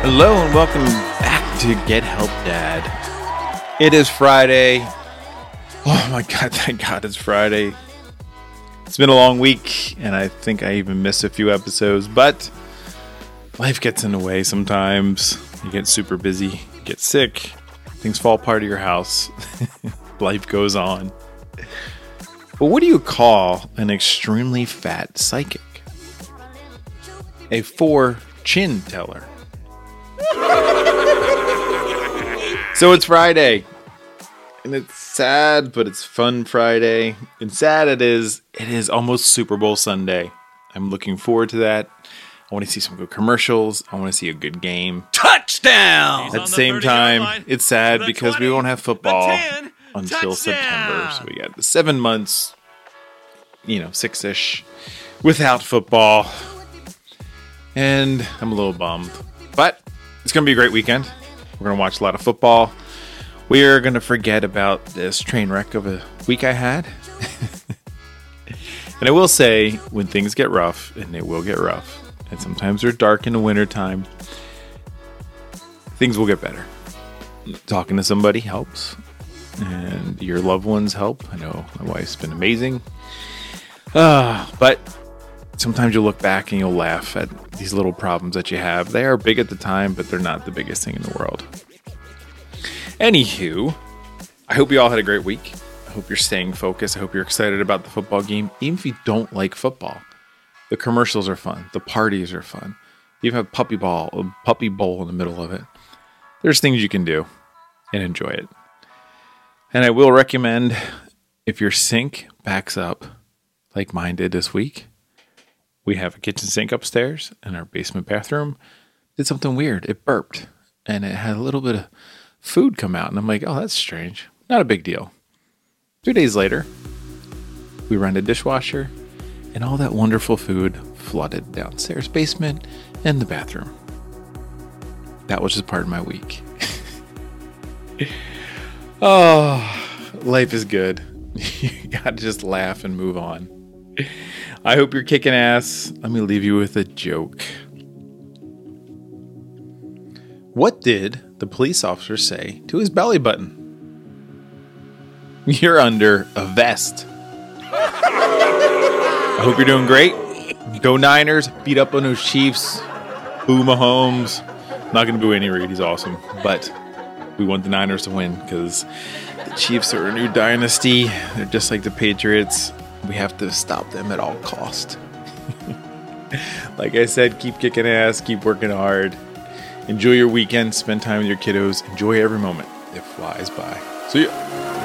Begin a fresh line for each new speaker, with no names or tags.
Hello and welcome back to Get Help Dad. It is Friday. Oh my god, thank god it's Friday. It's been a long week and I think I even missed a few episodes, but life gets in the way sometimes. You get super busy, get sick, things fall apart of your house. life goes on. But what do you call an extremely fat psychic? A four chin teller. so it's Friday. And it's sad, but it's fun Friday. And sad it is, it is almost Super Bowl Sunday. I'm looking forward to that. I want to see some good commercials. I want to see a good game.
Touchdown!
At the same time, it's sad because we won't have football until September. So we got the seven months, you know, six ish without football. And I'm a little bummed. But it's going to be a great weekend. We're going to watch a lot of football. We are going to forget about this train wreck of a week I had. and I will say, when things get rough, and they will get rough, and sometimes they're dark in the wintertime, things will get better. Talking to somebody helps, and your loved ones help. I know my wife's been amazing. Uh, but sometimes you'll look back and you'll laugh at these little problems that you have. They are big at the time, but they're not the biggest thing in the world. Anywho, I hope you all had a great week. I hope you're staying focused. I hope you're excited about the football game, even if you don't like football. The commercials are fun. The parties are fun. You have puppy ball, a puppy bowl in the middle of it. There's things you can do and enjoy it. And I will recommend if your sink backs up like mine did this week, we have a kitchen sink upstairs and our basement bathroom did something weird. It burped and it had a little bit of food come out. And I'm like, oh, that's strange. Not a big deal. Two days later, we ran a dishwasher and all that wonderful food flooded downstairs basement and the bathroom. That was just part of my week. oh, life is good. you gotta just laugh and move on. I hope you're kicking ass. Let me leave you with a joke. What did the police officer say to his belly button? You're under a vest. I hope you're doing great. Go Niners. Beat up on those Chiefs. Boo Mahomes. Not going to boo Andy Reid. He's awesome. But we want the Niners to win because the Chiefs are a new dynasty. They're just like the Patriots. We have to stop them at all cost. like I said, keep kicking ass, keep working hard. Enjoy your weekend, spend time with your kiddos, enjoy every moment. It flies by. See ya.